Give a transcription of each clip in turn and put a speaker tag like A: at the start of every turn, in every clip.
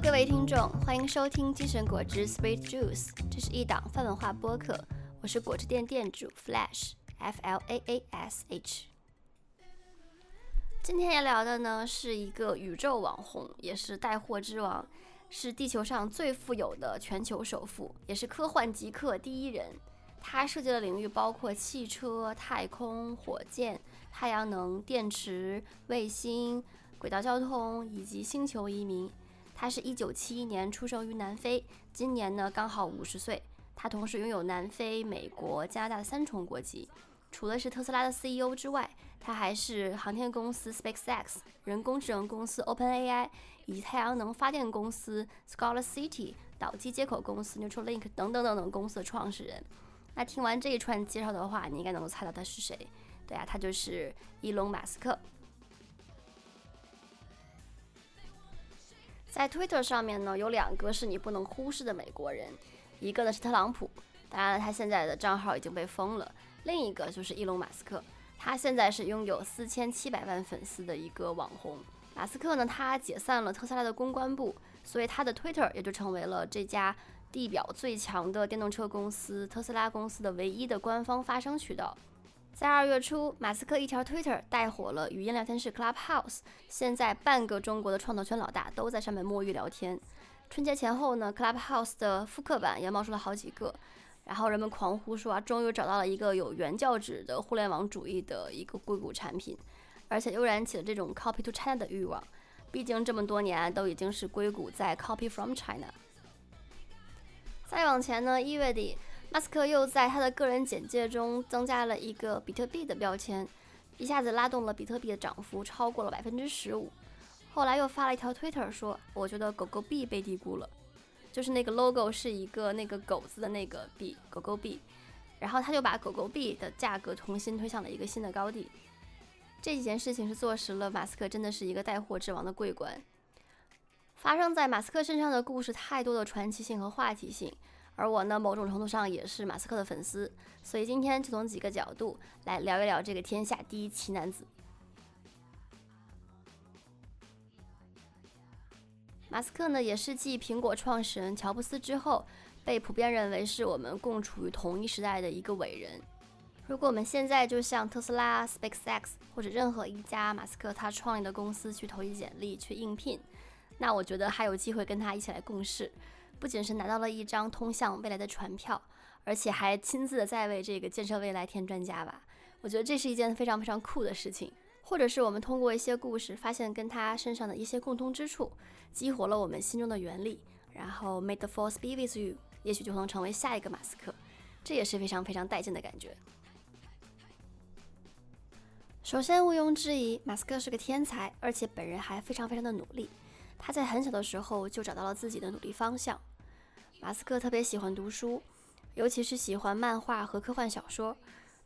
A: 各位听众，欢迎收听精神果汁 Sweet Juice，这是一档泛文化播客，我是果汁店店主 Flash，F L A A S H。今天要聊的呢是一个宇宙网红，也是带货之王，是地球上最富有的全球首富，也是科幻极客第一人。他涉及的领域包括汽车、太空、火箭、太阳能、电池、卫星、轨道交通以及星球移民。他是一九七一年出生于南非，今年呢刚好五十岁。他同时拥有南非、美国、加拿大的三重国籍。除了是特斯拉的 CEO 之外，他还是航天公司 SpaceX、人工智能公司 OpenAI 以及太阳能发电公司 Scholar City、导机接口公司 Neutralink 等等等等公司的创始人。那听完这一串介绍的话，你应该能够猜到他是谁？对啊，他就是伊隆·马斯克。在 Twitter 上面呢，有两个是你不能忽视的美国人，一个呢是特朗普，当然了，他现在的账号已经被封了；另一个就是伊隆·马斯克，他现在是拥有四千七百万粉丝的一个网红。马斯克呢，他解散了特斯拉的公关部，所以他的 Twitter 也就成为了这家。地表最强的电动车公司特斯拉公司的唯一的官方发声渠道，在二月初，马斯克一条 Twitter 带火了语音聊天室 Clubhouse，现在半个中国的创投圈老大都在上面摸鱼聊天。春节前后呢，Clubhouse 的复刻版也冒出了好几个，然后人们狂呼说啊，终于找到了一个有原教旨的互联网主义的一个硅谷产品，而且又燃起了这种 Copy to China 的欲望，毕竟这么多年都已经是硅谷在 Copy from China。再往前呢，一月底，马斯克又在他的个人简介中增加了一个比特币的标签，一下子拉动了比特币的涨幅超过了百分之十五。后来又发了一条 Twitter 说：“我觉得狗狗币被低估了，就是那个 logo 是一个那个狗子的那个币，狗狗币。”然后他就把狗狗币的价格重新推向了一个新的高地。这几件事情是坐实了马斯克真的是一个带货之王的桂冠。发生在马斯克身上的故事太多的传奇性和话题性，而我呢，某种程度上也是马斯克的粉丝，所以今天就从几个角度来聊一聊这个天下第一奇男子。马斯克呢，也是继苹果创始人乔布斯之后，被普遍认为是我们共处于同一时代的一个伟人。如果我们现在就像特斯拉、SpaceX 或者任何一家马斯克他创立的公司去投递简历去应聘。那我觉得还有机会跟他一起来共事，不仅是拿到了一张通向未来的船票，而且还亲自的在为这个建设未来添砖加瓦。我觉得这是一件非常非常酷的事情。或者是我们通过一些故事发现跟他身上的一些共通之处，激活了我们心中的原力，然后 make the force be with you，也许就能成为下一个马斯克，这也是非常非常带劲的感觉。首先毋庸置疑，马斯克是个天才，而且本人还非常非常的努力。他在很小的时候就找到了自己的努力方向。马斯克特别喜欢读书，尤其是喜欢漫画和科幻小说。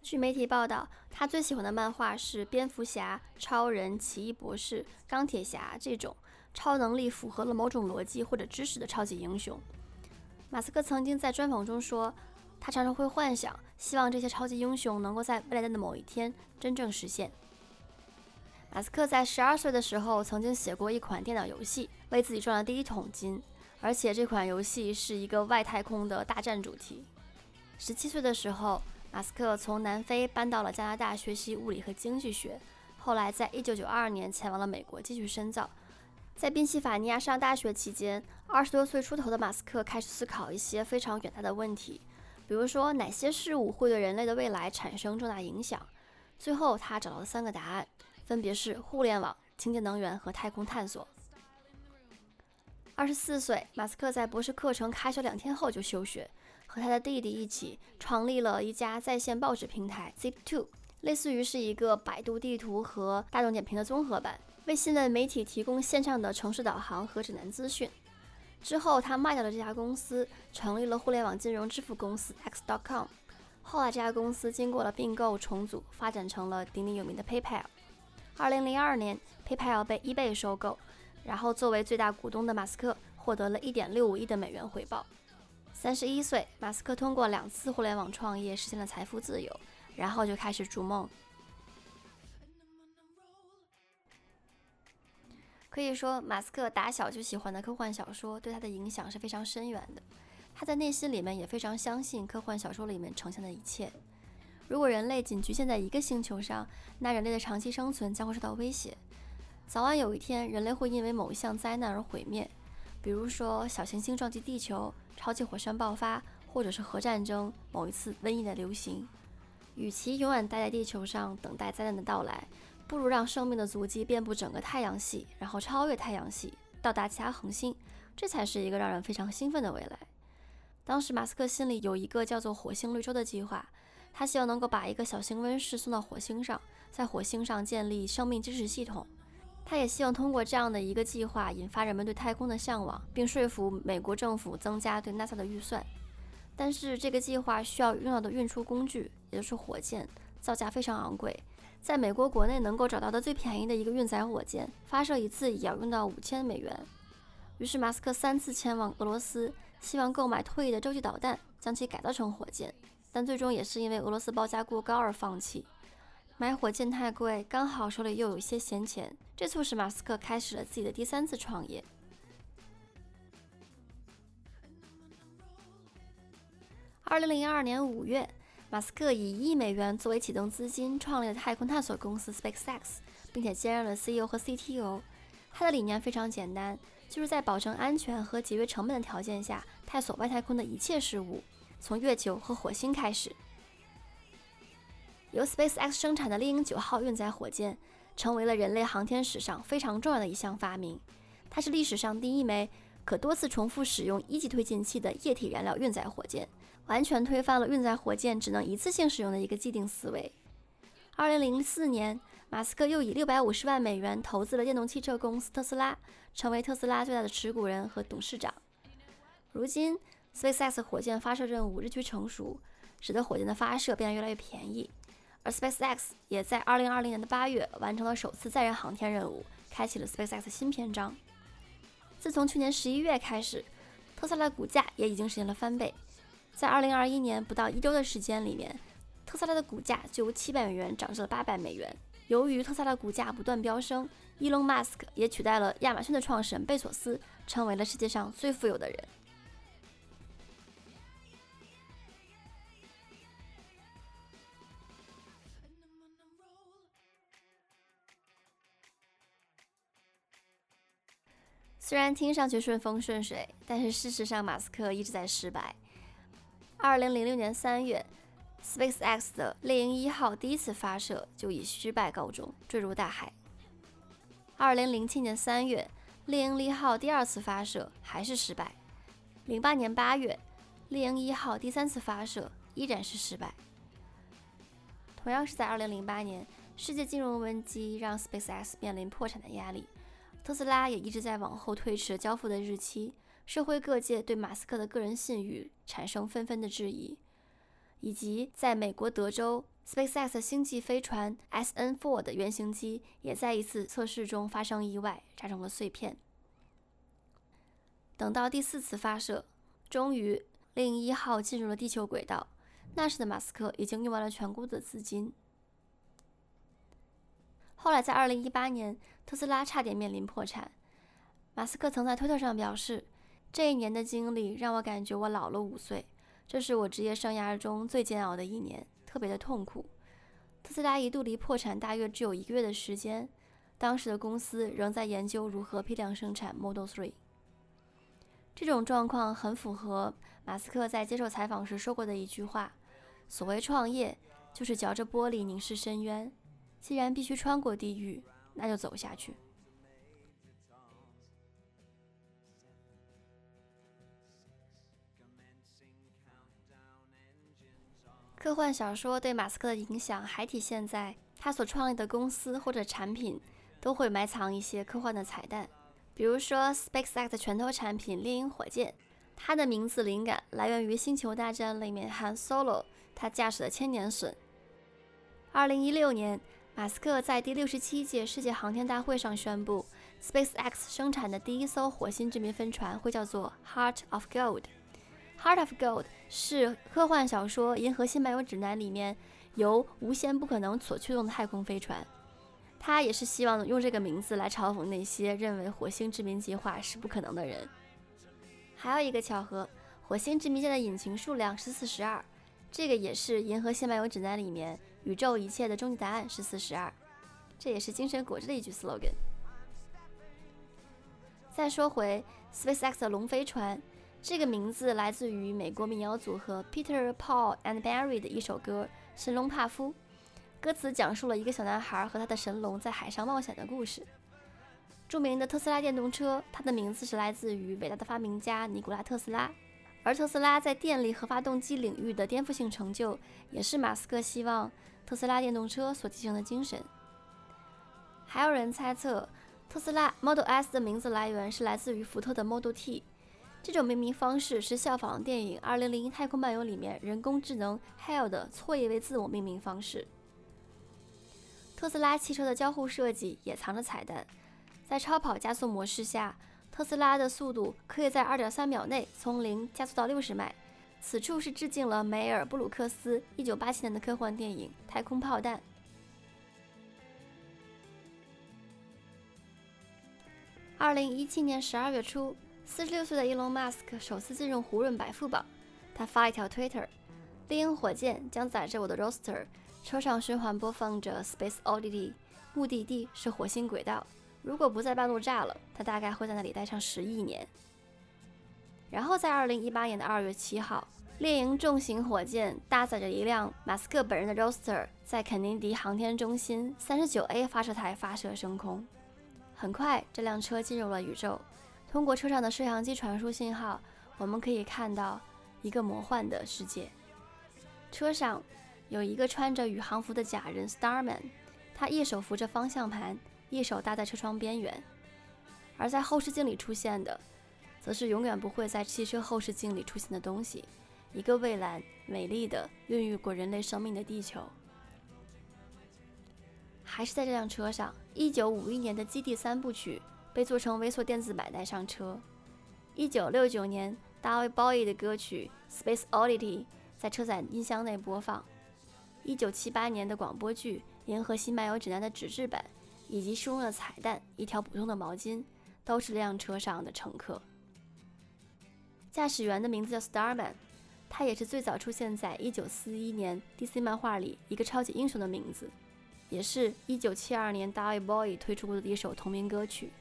A: 据媒体报道，他最喜欢的漫画是蝙蝠侠、超人、奇异博士、钢铁侠这种超能力符合了某种逻辑或者知识的超级英雄。马斯克曾经在专访中说，他常常会幻想，希望这些超级英雄能够在未来的某一天真正实现。马斯克在十二岁的时候曾经写过一款电脑游戏，为自己赚了第一桶金，而且这款游戏是一个外太空的大战主题。十七岁的时候，马斯克从南非搬到了加拿大学习物理和经济学，后来在一九九二年前往了美国继续深造。在宾夕法尼亚上大学期间，二十多岁出头的马斯克开始思考一些非常远大的问题，比如说哪些事物会对人类的未来产生重大影响。最后，他找到了三个答案。分别是互联网、清洁能源和太空探索。二十四岁，马斯克在博士课程开学两天后就休学，和他的弟弟一起创立了一家在线报纸平台 Zip2，类似于是一个百度地图和大众点评的综合版，为新闻媒体提供线上的城市导航和指南资讯。之后，他卖掉了这家公司，成立了互联网金融支付公司 X.com。后来，这家公司经过了并购重组，发展成了鼎鼎有名的 PayPal。二零零二年，PayPal 被 eBay 收购，然后作为最大股东的马斯克获得了一点六五亿的美元回报。三十一岁，马斯克通过两次互联网创业实现了财富自由，然后就开始逐梦。可以说，马斯克打小就喜欢的科幻小说对他的影响是非常深远的。他在内心里面也非常相信科幻小说里面呈现的一切。如果人类仅局限在一个星球上，那人类的长期生存将会受到威胁。早晚有一天，人类会因为某一项灾难而毁灭，比如说小行星撞击地球、超级火山爆发，或者是核战争、某一次瘟疫的流行。与其永远待在地球上等待灾难的到来，不如让生命的足迹遍布整个太阳系，然后超越太阳系，到达其他恒星，这才是一个让人非常兴奋的未来。当时马斯克心里有一个叫做“火星绿洲”的计划，他希望能够把一个小型温室送到火星上，在火星上建立生命支持系统。他也希望通过这样的一个计划，引发人们对太空的向往，并说服美国政府增加对 NASA 的预算。但是这个计划需要用到的运输工具，也就是火箭，造价非常昂贵。在美国国内能够找到的最便宜的一个运载火箭，发射一次也要用到五千美元。于是马斯克三次前往俄罗斯，希望购买退役的洲际导弹，将其改造成火箭，但最终也是因为俄罗斯报价过高而放弃。买火箭太贵，刚好手里又有一些闲钱，这促使马斯克开始了自己的第三次创业。二零零二年五月。马斯克以一亿美元作为启动资金，创立了太空探索公司 SpaceX，并且兼任了 CEO 和 CTO。他的理念非常简单，就是在保证安全和节约成本的条件下，探索外太空的一切事物，从月球和火星开始。由 SpaceX 生产的猎鹰九号运载火箭，成为了人类航天史上非常重要的一项发明。它是历史上第一枚可多次重复使用一级推进器的液体燃料运载火箭。完全推翻了运载火箭只能一次性使用的一个既定思维。二零零四年，马斯克又以六百五十万美元投资了电动汽车公司特斯拉，成为特斯拉最大的持股人和董事长。如今，SpaceX 火箭发射任务日趋成熟，使得火箭的发射变得越来越便宜。而 SpaceX 也在二零二零年的八月完成了首次载人航天任务，开启了 SpaceX 新篇章。自从去年十一月开始，特斯拉的股价也已经实现了翻倍。在二零二一年不到一周的时间里面，特斯拉的股价就由七百美元涨至了八百美元。由于特斯拉股价不断飙升，伊隆·马斯克也取代了亚马逊的创始人贝索斯，成为了世界上最富有的人。虽然听上去顺风顺水，但是事实上，马斯克一直在失败。二零零六年三月，SpaceX 的猎鹰一号第一次发射就以失败告终，坠入大海。二零零七年三月，猎鹰一号第二次发射还是失败。零八年八月，猎鹰一号第三次发射依然是失败。同样是在二零零八年，世界金融危机让 SpaceX 面临破产的压力，特斯拉也一直在往后推迟交付的日期。社会各界对马斯克的个人信誉产生纷纷的质疑，以及在美国德州，SpaceX 星际飞船 SN4 的原型机也在一次测试中发生意外，炸成了碎片。等到第四次发射，终于猎鹰一号进入了地球轨道，那时的马斯克已经用完了全部的资金。后来在2018年，特斯拉差点面临破产，马斯克曾在推特上表示。这一年的经历让我感觉我老了五岁，这是我职业生涯中最煎熬的一年，特别的痛苦。特斯拉一度离破产大约只有一个月的时间，当时的公司仍在研究如何批量生产 Model 3。这种状况很符合马斯克在接受采访时说过的一句话：“所谓创业，就是嚼着玻璃凝视深渊。既然必须穿过地狱，那就走下去。”科幻小说对马斯克的影响还体现在他所创立的公司或者产品都会埋藏一些科幻的彩蛋，比如说 SpaceX 的拳头产品猎鹰火箭，它的名字灵感来源于《星球大战》里面 Han Solo 他驾驶的千年隼。二零一六年，马斯克在第六十七届世界航天大会上宣布，SpaceX 生产的第一艘火星殖民飞船会叫做 Heart of Gold。Heart of Gold 是科幻小说《银河系漫游指南》里面由无限不可能所驱动的太空飞船，他也是希望用这个名字来嘲讽那些认为火星殖民计划是不可能的人。还有一个巧合，火星殖民舰的引擎数量是四十二，这个也是《银河系漫游指南》里面宇宙一切的终极答案是四十二，这也是精神果汁的一句 slogan。再说回 SpaceX 的龙飞船，这个名字来自于美国民谣组合 Peter Paul and Barry 的一首歌《神龙帕夫》。歌词讲述了一个小男孩和他的神龙在海上冒险的故事。著名的特斯拉电动车，它的名字是来自于伟大的发明家尼古拉特斯拉。而特斯拉在电力和发动机领域的颠覆性成就，也是马斯克希望特斯拉电动车所继承的精神。还有人猜测。特斯拉 Model S 的名字来源是来自于福特的 Model T，这种命名方式是效仿电影《2001太空漫游》里面人工智能 HAL 的错页位字母命名方式。特斯拉汽车的交互设计也藏着彩蛋，在超跑加速模式下，特斯拉的速度可以在2.3秒内从零加速到60迈。此处是致敬了梅尔布鲁克斯1987年的科幻电影《太空炮弹》。二零一七年十二月初，四十六岁的伊隆·马斯克首次进入胡润百富榜。他发一条 Twitter：“ 猎鹰火箭将载着我的 Roster，车上循环播放着 Space Oddity，目的地是火星轨道。如果不在半路炸了，他大概会在那里待上十亿年。”然后在二零一八年的二月七号，猎鹰重型火箭搭载着一辆马斯克本人的 Roster，在肯尼迪航天中心三十九 A 发射台发射升空。很快，这辆车进入了宇宙。通过车上的摄像机传输信号，我们可以看到一个魔幻的世界。车上有一个穿着宇航服的假人 Starman，他一手扶着方向盘，一手搭在车窗边缘。而在后视镜里出现的，则是永远不会在汽车后视镜里出现的东西——一个蔚蓝、美丽的、孕育过人类生命的地球。还是在这辆车上，一九五一年的《基地三部曲》被做成微缩电子版带上车。一九六九年，David Bowie 的歌曲《Space Oddity》在车载音箱内播放。一九七八年的广播剧《银河系漫游指南》的纸质版，以及书中的彩蛋——一条普通的毛巾，都是这辆车上的乘客。驾驶员的名字叫 Starman，他也是最早出现在一九四一年 DC 漫画里一个超级英雄的名字。也是一九七二年 David Bowie 推出过的一首同名歌曲。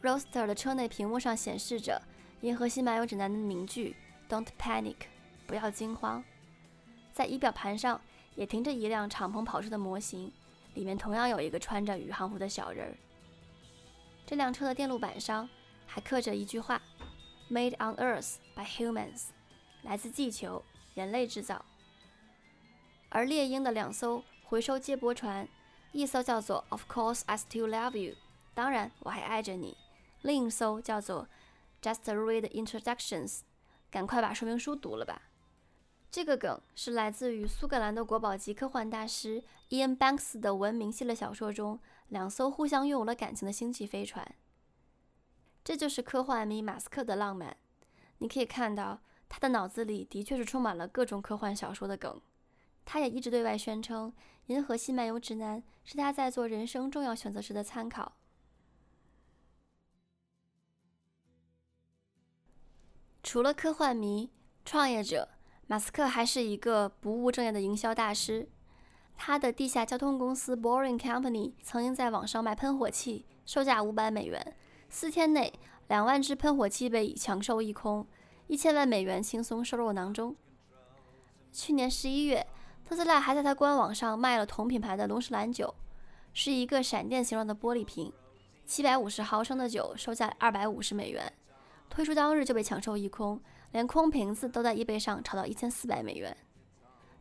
A: Roster 的车内屏幕上显示着《银河系漫游指南》的名句 “Don't panic”，不要惊慌。在仪表盘上也停着一辆敞篷跑车的模型，里面同样有一个穿着宇航服的小人儿。这辆车的电路板上还刻着一句话：“Made on Earth by humans”，来自地球，人类制造。而猎鹰的两艘。回收接驳船，一艘叫做 Of course I still love you，当然我还爱着你。另一艘叫做 Just read introductions，赶快把说明书读了吧。这个梗是来自于苏格兰的国宝级科幻大师 Ian Banks 的文明系列小说中，两艘互相拥有了感情的星际飞船。这就是科幻迷马斯克的浪漫。你可以看到，他的脑子里的确是充满了各种科幻小说的梗。他也一直对外宣称，《银河系漫游指南》是他在做人生重要选择时的参考。除了科幻迷、创业者，马斯克还是一个不务正业的营销大师。他的地下交通公司 Boring Company 曾经在网上卖喷火器，售价五百美元，四天内两万支喷火器被抢售一空，一千万美元轻松收入囊中。去年十一月。特斯拉还在它官网上卖了同品牌的龙舌兰酒，是一个闪电形状的玻璃瓶，七百五十毫升的酒，售价二百五十美元。推出当日就被抢售一空，连空瓶子都在 eBay 上炒到一千四百美元。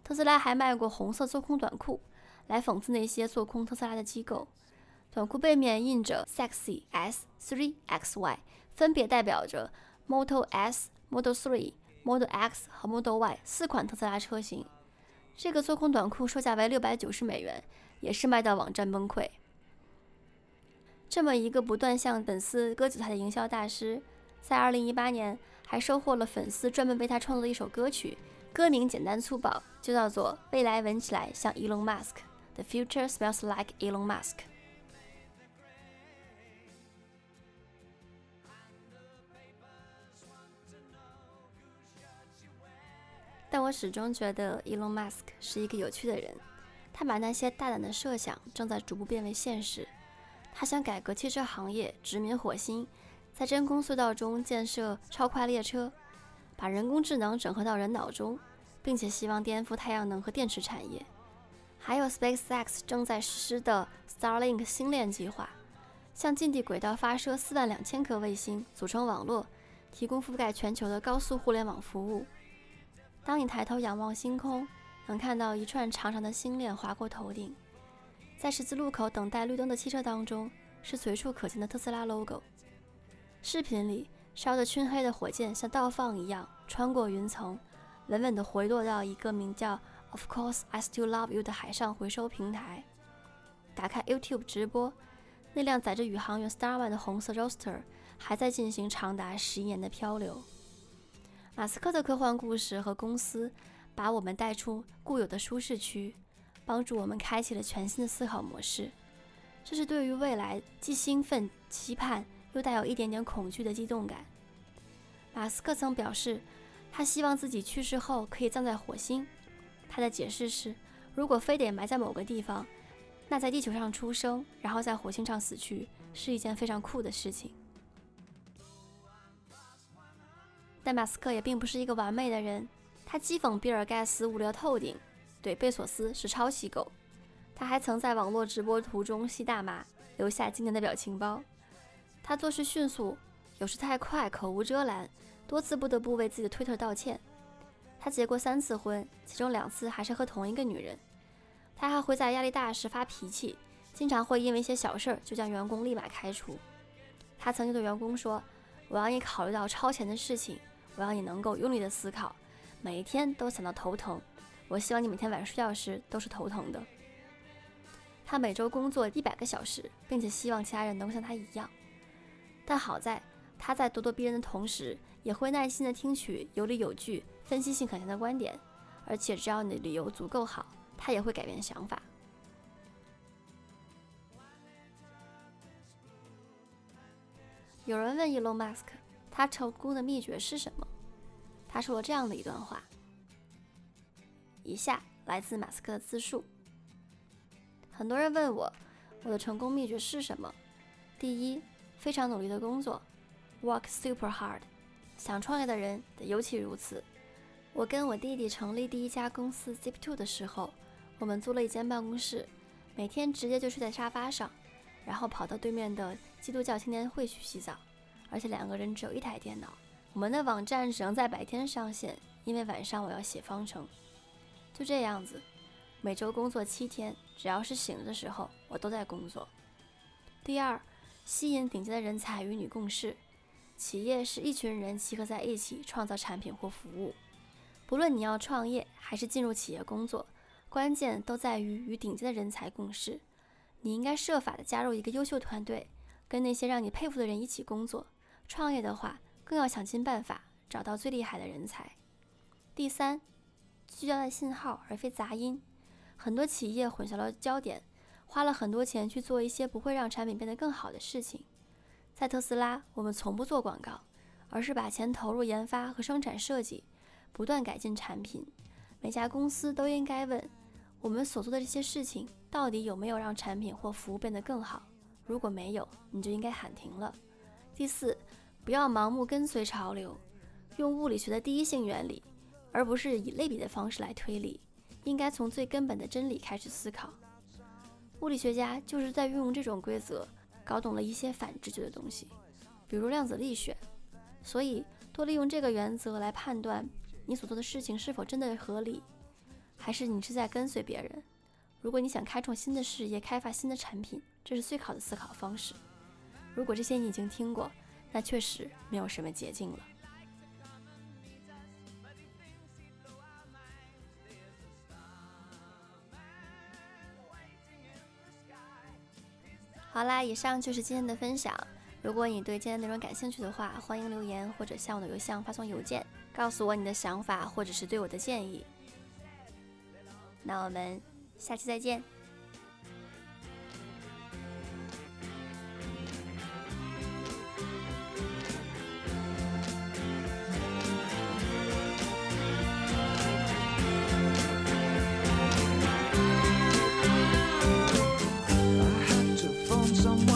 A: 特斯拉还卖过红色做空短裤，来讽刺那些做空特斯拉的机构。短裤背面印着 “Sexy S3XY”，分别代表着 Model S、Model 3、Model X 和 Model Y 四款特斯拉车型。这个做空短裤售价为六百九十美元，也是卖到网站崩溃。这么一个不断向粉丝割韭菜的营销大师，在二零一八年还收获了粉丝专门为他创作的一首歌曲，歌名简单粗暴，就叫做《未来闻起来像 Elon Musk》，The future smells like Elon Musk。但我始终觉得 Elon Musk 是一个有趣的人。他把那些大胆的设想正在逐步变为现实。他想改革汽车行业，殖民火星，在真空隧道中建设超快列车，把人工智能整合到人脑中，并且希望颠覆太阳能和电池产业。还有 SpaceX 正在实施的 Starlink 星链计划，向近地轨道发射四万两千颗卫星，组成网络，提供覆盖全球的高速互联网服务。当你抬头仰望星空，能看到一串长长的星链划过头顶。在十字路口等待绿灯的汽车当中，是随处可见的特斯拉 logo。视频里烧得黢黑的火箭像倒放一样穿过云层，稳稳地回落到一个名叫 “Of course I still love you” 的海上回收平台。打开 YouTube 直播，那辆载着宇航员 Star One 的红色 Roadster 还在进行长达十一年的漂流。马斯克的科幻故事和公司把我们带出固有的舒适区，帮助我们开启了全新的思考模式。这是对于未来既兴奋、期盼，又带有一点点恐惧的激动感。马斯克曾表示，他希望自己去世后可以葬在火星。他的解释是：如果非得埋在某个地方，那在地球上出生，然后在火星上死去，是一件非常酷的事情。但马斯克也并不是一个完美的人，他讥讽比尔盖茨无聊透顶，对贝索斯是抄袭狗。他还曾在网络直播途中吸大麻，留下经典的表情包。他做事迅速，有时太快，口无遮拦，多次不得不为自己的推特道歉。他结过三次婚，其中两次还是和同一个女人。他还会在压力大时发脾气，经常会因为一些小事儿就将员工立马开除。他曾经对员工说：“我要你考虑到超前的事情。”我要你能够用力的思考，每一天都想到头疼。我希望你每天晚上睡觉时都是头疼的。他每周工作一百个小时，并且希望其他人能够像他一样。但好在他在咄咄逼人的同时，也会耐心的听取有理有据、分析性很强的观点。而且只要你的理由足够好，他也会改变想法。有人问伊隆马斯克。他成功的秘诀是什么？他说了这样的一段话。以下来自马斯克的自述。很多人问我，我的成功秘诀是什么？第一，非常努力的工作，work super hard。想创业的人尤其如此。我跟我弟弟成立第一家公司 Zip2 的时候，我们租了一间办公室，每天直接就睡在沙发上，然后跑到对面的基督教青年会去洗澡。而且两个人只有一台电脑，我们的网站只能在白天上线，因为晚上我要写方程。就这样子，每周工作七天，只要是醒着的时候，我都在工作。第二，吸引顶尖的人才与你共事。企业是一群人集合在一起创造产品或服务。不论你要创业还是进入企业工作，关键都在于与顶尖的人才共事。你应该设法的加入一个优秀团队，跟那些让你佩服的人一起工作。创业的话，更要想尽办法找到最厉害的人才。第三，聚焦在信号而非杂音。很多企业混淆了焦点，花了很多钱去做一些不会让产品变得更好的事情。在特斯拉，我们从不做广告，而是把钱投入研发和生产设计，不断改进产品。每家公司都应该问：我们所做的这些事情到底有没有让产品或服务变得更好？如果没有，你就应该喊停了。第四，不要盲目跟随潮流，用物理学的第一性原理，而不是以类比的方式来推理。应该从最根本的真理开始思考。物理学家就是在运用这种规则，搞懂了一些反直觉的东西，比如量子力学。所以，多利用这个原则来判断你所做的事情是否真的合理，还是你是在跟随别人。如果你想开创新的事业，开发新的产品，这是最好的思考方式。如果这些你已经听过，那确实没有什么捷径了。好啦，以上就是今天的分享。如果你对今天内容感兴趣的话，欢迎留言或者向我的邮箱发送邮件，告诉我你的想法或者是对我的建议。那我们下期再见。
B: someone